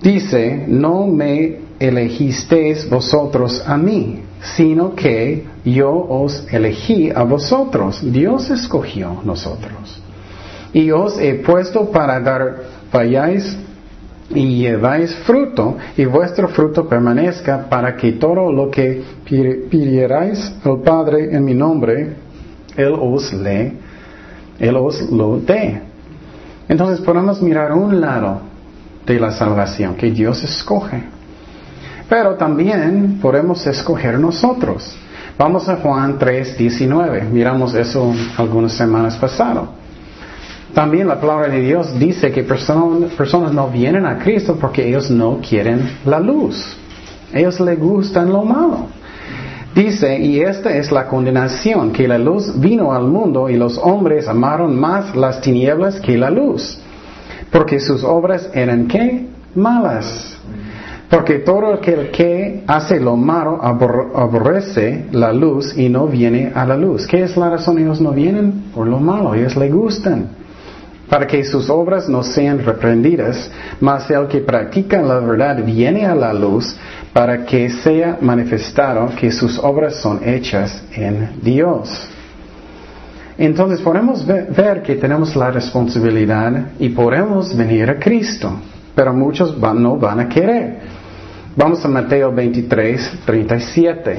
Dice, no me elegisteis vosotros a mí, sino que yo os elegí a vosotros. Dios escogió nosotros. Y os he puesto para dar, vayáis y lleváis fruto, y vuestro fruto permanezca, para que todo lo que pidierais al Padre en mi nombre, Él os le, Él os lo dé. Entonces podemos mirar un lado de la salvación que Dios escoge. Pero también podemos escoger nosotros. Vamos a Juan 3, 19. Miramos eso algunas semanas pasadas. También la palabra de Dios dice que personas no vienen a Cristo porque ellos no quieren la luz. Ellos les gustan lo malo. Dice, y esta es la condenación, que la luz vino al mundo y los hombres amaron más las tinieblas que la luz, porque sus obras eran qué? Malas. Porque todo aquel que hace lo malo aborrece la luz y no viene a la luz. ¿Qué es la razón? Ellos no vienen por lo malo, ellos le gustan. Para que sus obras no sean reprendidas, mas el que practica la verdad viene a la luz para que sea manifestado que sus obras son hechas en Dios. Entonces podemos ver que tenemos la responsabilidad y podemos venir a Cristo, pero muchos no van a querer. Vamos a Mateo 23, 37.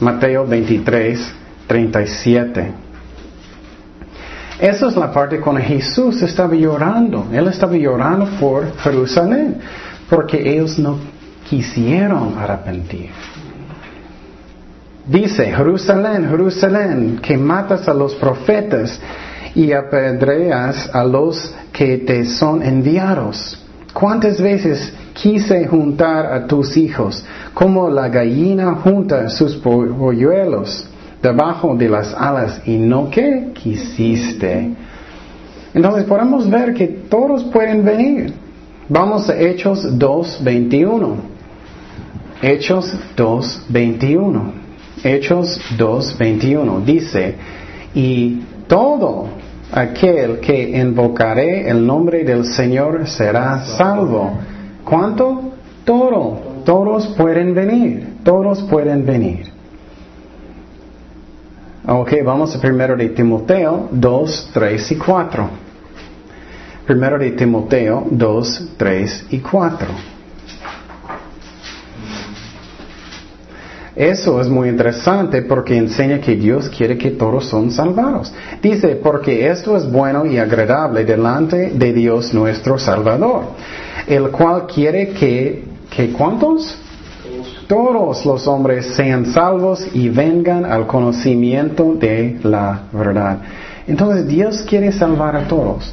Mateo 23, 37. Esa es la parte cuando Jesús estaba llorando. Él estaba llorando por Jerusalén, porque ellos no quisieron arrepentir. Dice, Jerusalén, Jerusalén, que matas a los profetas y apedreas a los que te son enviados. ¿Cuántas veces quise juntar a tus hijos, como la gallina junta sus polluelos debajo de las alas, y no que quisiste. Entonces podemos ver que todos pueden venir. Vamos a Hechos 2.21. Hechos 2.21. Hechos 2.21. Dice, y todo aquel que invocaré el nombre del Señor será salvo. ¿Cuánto? Todo. Todos pueden venir. Todos pueden venir. Ok, vamos a primero de Timoteo 2, 3 y 4. Primero de Timoteo 2, 3 y 4. Eso es muy interesante porque enseña que Dios quiere que todos son salvados. Dice, porque esto es bueno y agradable delante de Dios nuestro Salvador, el cual quiere que, que ¿cuántos? Todos los hombres sean salvos y vengan al conocimiento de la verdad. Entonces Dios quiere salvar a todos.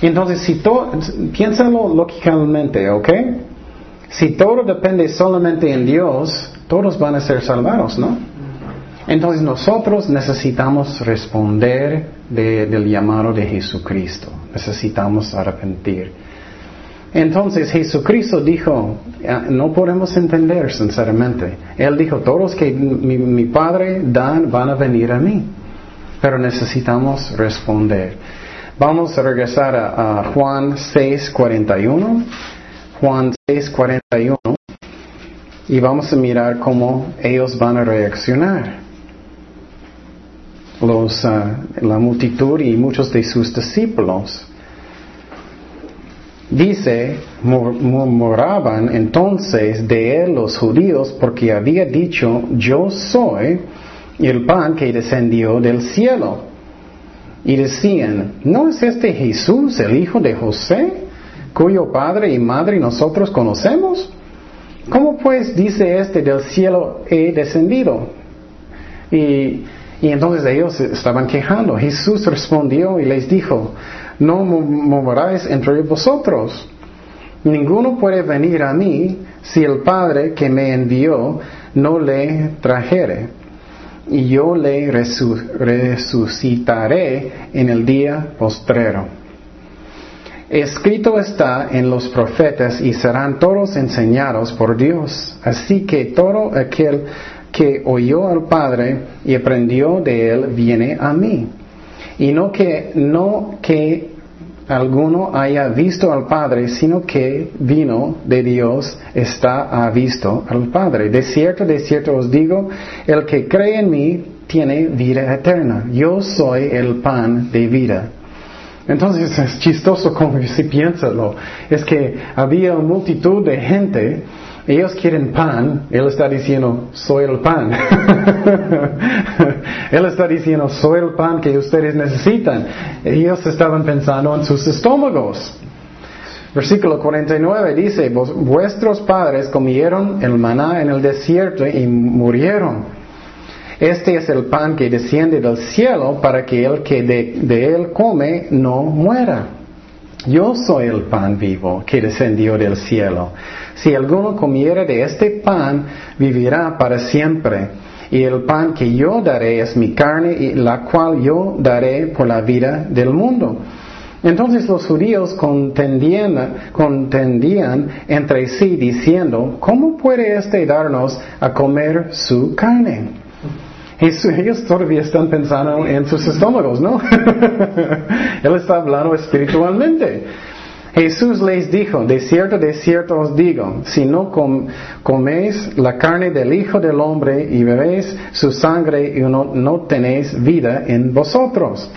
Entonces, si todo, piénsalo lógicamente, ¿ok? Si todo depende solamente en Dios, todos van a ser salvados, ¿no? Entonces nosotros necesitamos responder del llamado de Jesucristo. Necesitamos arrepentir. Entonces Jesucristo dijo, ah, no podemos entender sinceramente. Él dijo, todos que mi, Padre dan van a venir a mí. Pero necesitamos responder. Vamos a regresar a, a Juan 6:41. Juan 6:41 y vamos a mirar cómo ellos van a reaccionar. Los, ah, la multitud y muchos de sus discípulos. Dice, murmuraban entonces de él los judíos porque había dicho, yo soy el pan que descendió del cielo. Y decían, ¿no es este Jesús el hijo de José, cuyo padre y madre nosotros conocemos? ¿Cómo pues dice este del cielo he descendido? Y, entonces ellos estaban quejando. Jesús respondió y les dijo, no moráis entre vosotros. Ninguno puede venir a mí si el Padre que me envió no le trajere. Y yo le resucitaré en el día postrero. Escrito está en los profetas y serán todos enseñados por Dios. Así que todo aquel que oyó al Padre y aprendió de él viene a mí. Y no que, no que alguno haya visto al Padre, sino que vino de Dios, está visto al Padre. De cierto, de cierto os digo, el que cree en mí tiene vida eterna. Yo soy el pan de vida. Entonces es chistoso como si piénsalo. Es que había multitud de gente, ellos quieren pan, él está diciendo, soy el pan. él está diciendo, soy el pan que ustedes necesitan. Ellos estaban pensando en sus estómagos. Versículo 49 dice, vuestros padres comieron el maná en el desierto y murieron. Este es el pan que desciende del cielo para que el que de, él come no muera. Yo soy el pan vivo que descendió del cielo. Si alguno comiere de este pan, vivirá para siempre. Y el pan que yo daré es mi carne, y la cual yo daré por la vida del mundo. Entonces los judíos contendían, contendían entre sí diciendo, ¿cómo puede éste darnos a comer su carne? Ellos todavía están pensando en sus estómagos, ¿no? Él está hablando espiritualmente. Jesús les dijo, de cierto, de cierto os digo, si no coméis la carne del Hijo del Hombre y bebéis su sangre, y no, no tenéis vida en vosotros.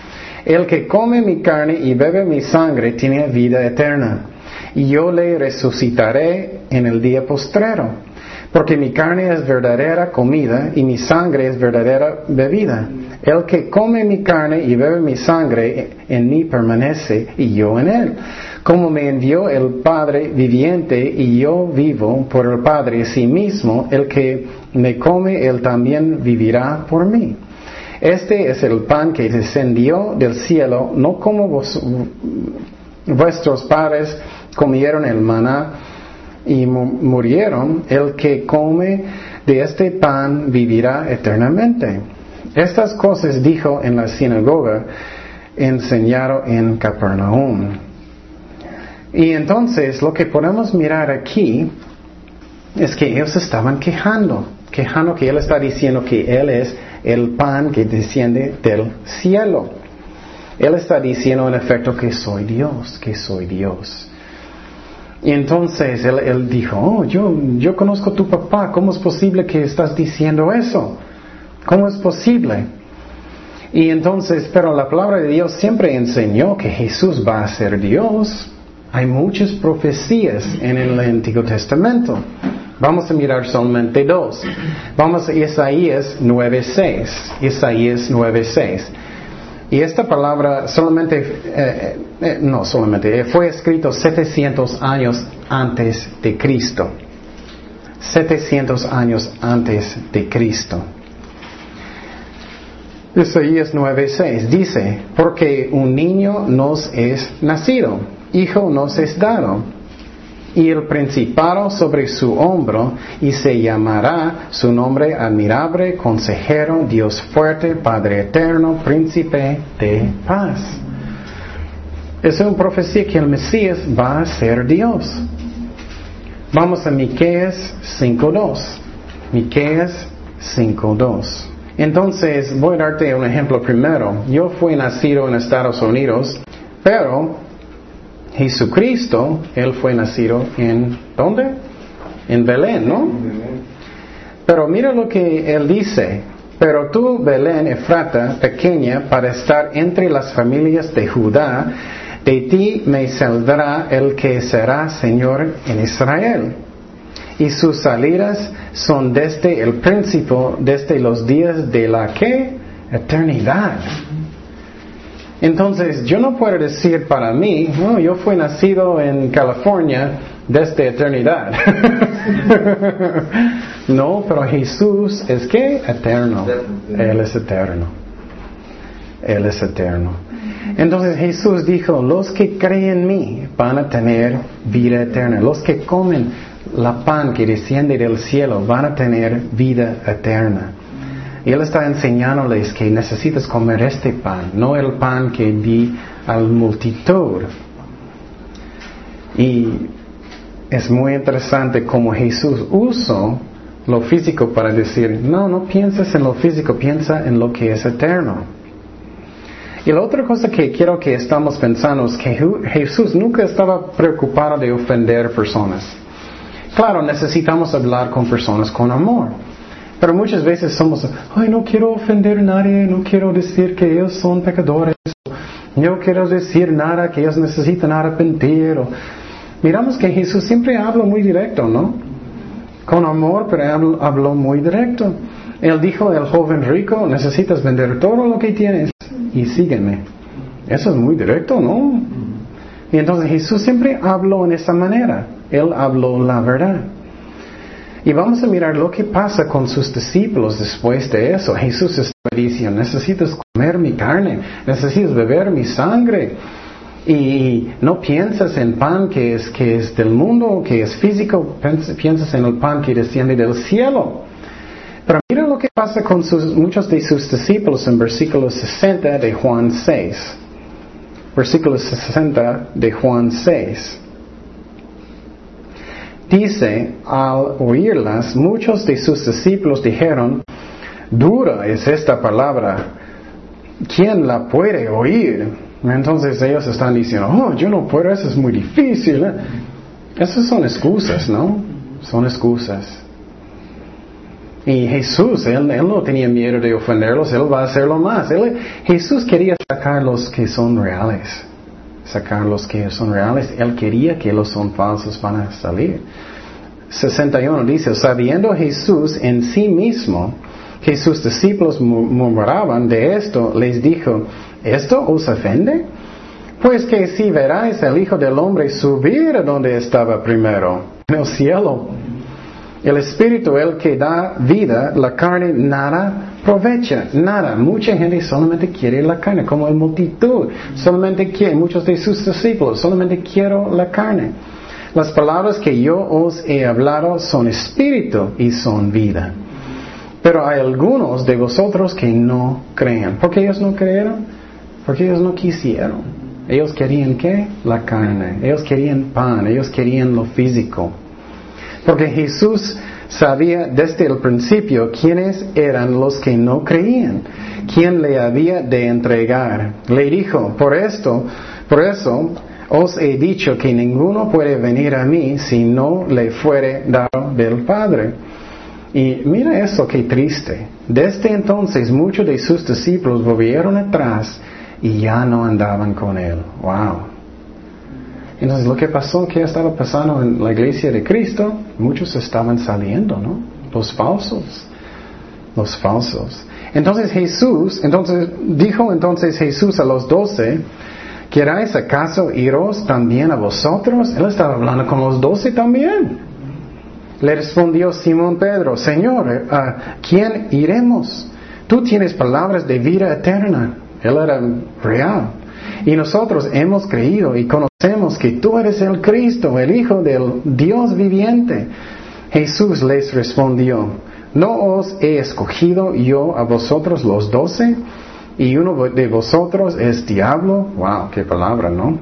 El que come mi carne y bebe mi sangre tiene vida eterna, y yo le resucitaré en el día postrero. Porque mi carne es verdadera comida y mi sangre es verdadera bebida. El que come mi carne y bebe mi sangre en mí permanece y yo en él. Como me envió el Padre viviente y yo vivo por el Padre sí mismo, el que me come, él también vivirá por mí. Este es el pan que descendió del cielo, no como vuestros padres comieron el maná y murieron, el que come de este pan vivirá eternamente. Estas cosas dijo en la sinagoga, enseñaron en Capernaum. Y entonces lo que podemos mirar aquí es que ellos estaban quejando, quejando que Él está diciendo que Él es el pan que desciende del cielo. Él está diciendo en efecto que soy Dios, que soy Dios. Y entonces él, dijo, oh, yo, yo conozco a tu papá, ¿cómo es posible que estás diciendo eso? ¿Cómo es posible? Y entonces, pero la palabra de Dios siempre enseñó que Jesús va a ser Dios. Hay muchas profecías en el Antiguo Testamento. Vamos a mirar solamente dos. Vamos a Isaías 9.6. Isaías 9.6. Y esta palabra solamente, eh, eh, no solamente, fue escrito 700 años antes de Cristo. 700 años antes de Cristo. Isaías 9:6 dice, porque un niño nos es nacido, hijo nos es dado, y el principado sobre su hombro, y se llamará su nombre admirable, consejero, Dios fuerte, Padre eterno, príncipe de paz. Es una profecía que el Mesías va a ser Dios. Vamos a Miqueas 5.2. Miqueas 5.2. Entonces, voy a darte un ejemplo primero. Yo fui nacido en Estados Unidos, pero Jesucristo, Él fue nacido en, ¿dónde? En Belén, ¿no? Pero mira lo que Él dice. Pero tú, Belén, Efrata, pequeña, para estar entre las familias de Judá, de ti me saldrá el que será Señor en Israel y sus salidas son desde el principio, desde los días de la que? Eternidad. Entonces, yo no puedo decir para mí, no, yo fui nacido en California desde eternidad. no, pero Jesús es que eterno. Él es eterno. Él es eterno. Entonces Jesús dijo, los que creen en mí van a tener vida eterna. Los que comen la pan que desciende del cielo van a tener vida eterna. Y Él está enseñándoles que necesitas comer este pan, no el pan que di al multitud. Y es muy interesante cómo Jesús usó lo físico para decir, no, no pienses en lo físico, piensa en lo que es eterno. Y la otra cosa que quiero que estamos pensando es que Jesús nunca estaba preocupado de ofender personas. Claro, necesitamos hablar con personas con amor. Pero muchas veces somos, ay, no quiero ofender a nadie, no quiero decir que ellos son pecadores, no quiero decir nada que ellos necesitan arrepentir. Miramos que Jesús siempre habla muy directo, ¿no? Con amor, pero habló muy directo. Él dijo al joven rico, necesitas vender todo lo que tienes y sígueme. Eso es muy directo, ¿no? Y entonces Jesús siempre habló en esa manera. Él habló la verdad. Y vamos a mirar lo que pasa con sus discípulos después de eso. Jesús está diciendo, necesitas comer mi carne, necesitas beber mi sangre. Y no piensas en pan que es, que es del mundo, que es físico, piensas en el pan que desciende del cielo. Pero mira lo que pasa con muchos de sus discípulos en versículo 60 de Juan 6. Versículo 60 de Juan 6. Dice, al oírlas, muchos de sus discípulos dijeron, dura es esta palabra, ¿quién la puede oír? Entonces ellos están diciendo, oh, yo no puedo, eso es muy difícil. ¿eh? Esas son excusas, ¿no? Son excusas. Y Jesús, él, no tenía miedo de ofenderlos, Él va a hacerlo más. Jesús quería sacar los que son reales sacar los que son reales. Él quería que los son falsos van a salir. 61 dice, sabiendo Jesús en sí mismo que sus discípulos murmuraban de esto, les dijo, ¿esto os ofende? Pues que si veráis al Hijo del Hombre subir a donde estaba primero, en el cielo. El Espíritu, el que da vida, la carne nada aprovecha, nada. Mucha gente solamente quiere la carne, como el multitud. Solamente quiere, muchos de sus discípulos, solamente quiero la carne. Las palabras que yo os he hablado son espíritu y son vida. Pero hay algunos de vosotros que no creen. ¿Por qué ellos no creyeron? Porque ellos no quisieron. Ellos querían qué? La carne. Ellos querían pan. Ellos querían lo físico. Porque Jesús sabía desde el principio quiénes eran los que no creían, quién le había de entregar. Le dijo, por esto, por eso os he dicho que ninguno puede venir a mí si no le fuere dado del Padre. Y mira eso, qué triste. Desde entonces muchos de sus discípulos volvieron atrás y ya no andaban con él. Wow. Entonces lo que pasó, que estaba pasando en la iglesia de Cristo, muchos estaban saliendo, ¿no? Los falsos. Los falsos. Entonces Jesús, entonces dijo entonces Jesús a los doce, ¿queráis acaso iros también a vosotros? Él estaba hablando con los doce también. Le respondió Simón Pedro, Señor, ¿a quién iremos? Tú tienes palabras de vida eterna. Él era real. Y nosotros hemos creído y conocemos que tú eres el Cristo, el Hijo del Dios viviente. Jesús les respondió, ¿no os he escogido yo a vosotros los doce? Y uno de vosotros es diablo. Wow, qué palabra, ¿no?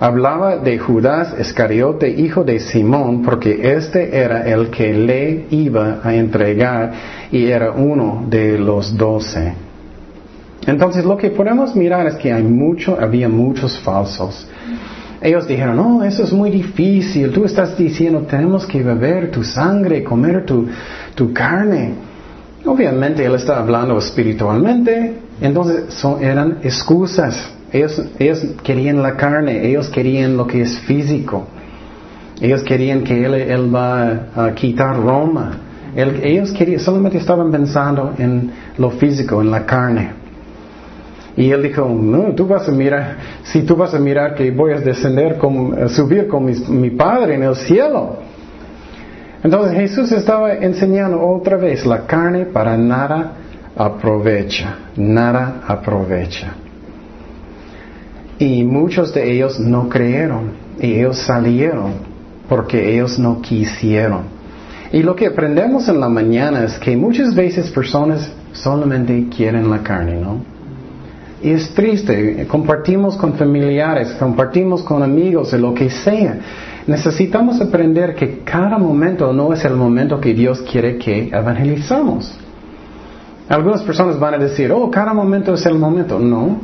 Hablaba de Judas Iscariote, hijo de Simón, porque este era el que le iba a entregar y era uno de los doce. Entonces lo que podemos mirar es que hay mucho, había muchos falsos. Ellos dijeron, no, eso es muy difícil. Tú estás diciendo, tenemos que beber tu sangre, comer tu, tu carne. Obviamente él está hablando espiritualmente, entonces son, eran excusas. Ellos, ellos querían la carne, ellos querían lo que es físico. Ellos querían que él, él va a quitar Roma. ellos querían, solamente estaban pensando en lo físico, en la carne. Y él dijo, no, tú vas a mirar, si tú vas a mirar que voy a descender, a subir con mi, Padre en el cielo. Entonces Jesús estaba enseñando otra vez, la carne para nada aprovecha, nada aprovecha. Y muchos de ellos no creyeron, y ellos salieron, porque ellos no quisieron. Y lo que aprendemos en la mañana es que muchas veces personas solamente quieren la carne, ¿no? Y es triste, compartimos con familiares, compartimos con amigos, de lo que sea. Necesitamos aprender que cada momento no es el momento que Dios quiere que evangelizamos. Algunas personas van a decir, oh, cada momento es el momento. No.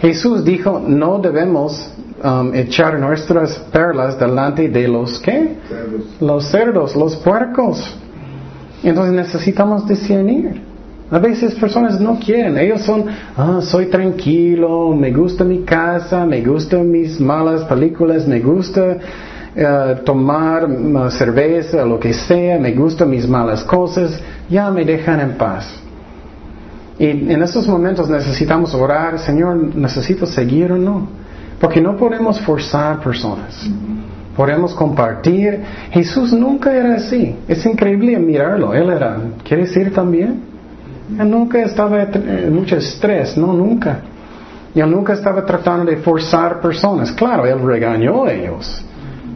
Jesús dijo, no debemos um, echar nuestras perlas delante de los qué? Los cerdos, los puercos. Entonces necesitamos discernir. A veces personas no quieren, ellos son, ah, soy tranquilo, me gusta mi casa, me gustan mis malas películas, me gusta eh, tomar uh, cerveza, lo que sea, me gustan mis malas cosas, ya me dejan en paz. Y en estos momentos necesitamos orar, Señor, necesito seguir o no, porque no podemos forzar personas. Podemos compartir. Jesús nunca era así. Es increíble mirarlo. Él era, ¿quieres ir también? Él nunca estaba en mucho estrés, no, nunca. Y él nunca estaba tratando de forzar personas. Claro, él regañó a ellos.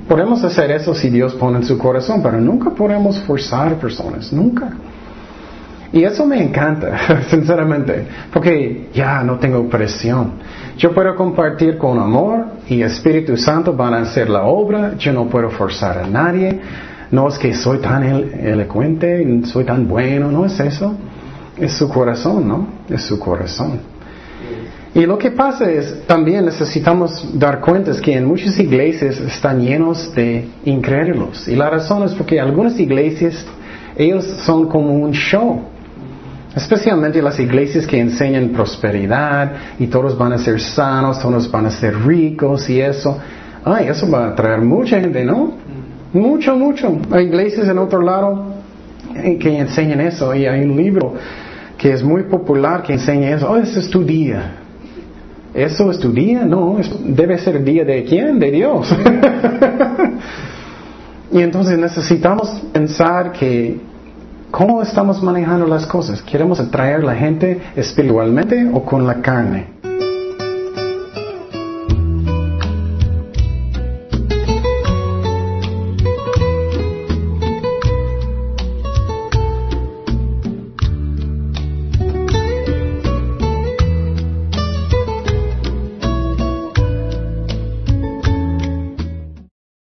Podemos hacer eso si Dios pone en su corazón, pero nunca podemos forzar personas, nunca. Y eso me encanta, sinceramente, porque ya no tengo presión. Yo puedo compartir con amor y Espíritu Santo van a hacer la obra, yo no puedo forzar a nadie. No es que soy tan elocuente, soy tan bueno, no es eso. Es su corazón, ¿no? Es su corazón. Y lo que pasa es, también necesitamos dar cuenta que en muchas iglesias están llenos de incrédulos. Y la razón es porque algunas iglesias, ellos son como un show. Especialmente las iglesias que enseñan prosperidad y todos van a ser sanos, todos van a ser ricos y eso. Ay, eso va a traer mucha gente, ¿no? Mucho, mucho. Hay iglesias en otro lado que enseñan eso y hay un libro que es muy popular que enseña eso. Oh, ese es tu día. ¿Eso es tu día? No, debe ser día de quién? De Dios. y entonces necesitamos pensar que cómo estamos manejando las cosas. ¿Queremos atraer a la gente espiritualmente o con la carne?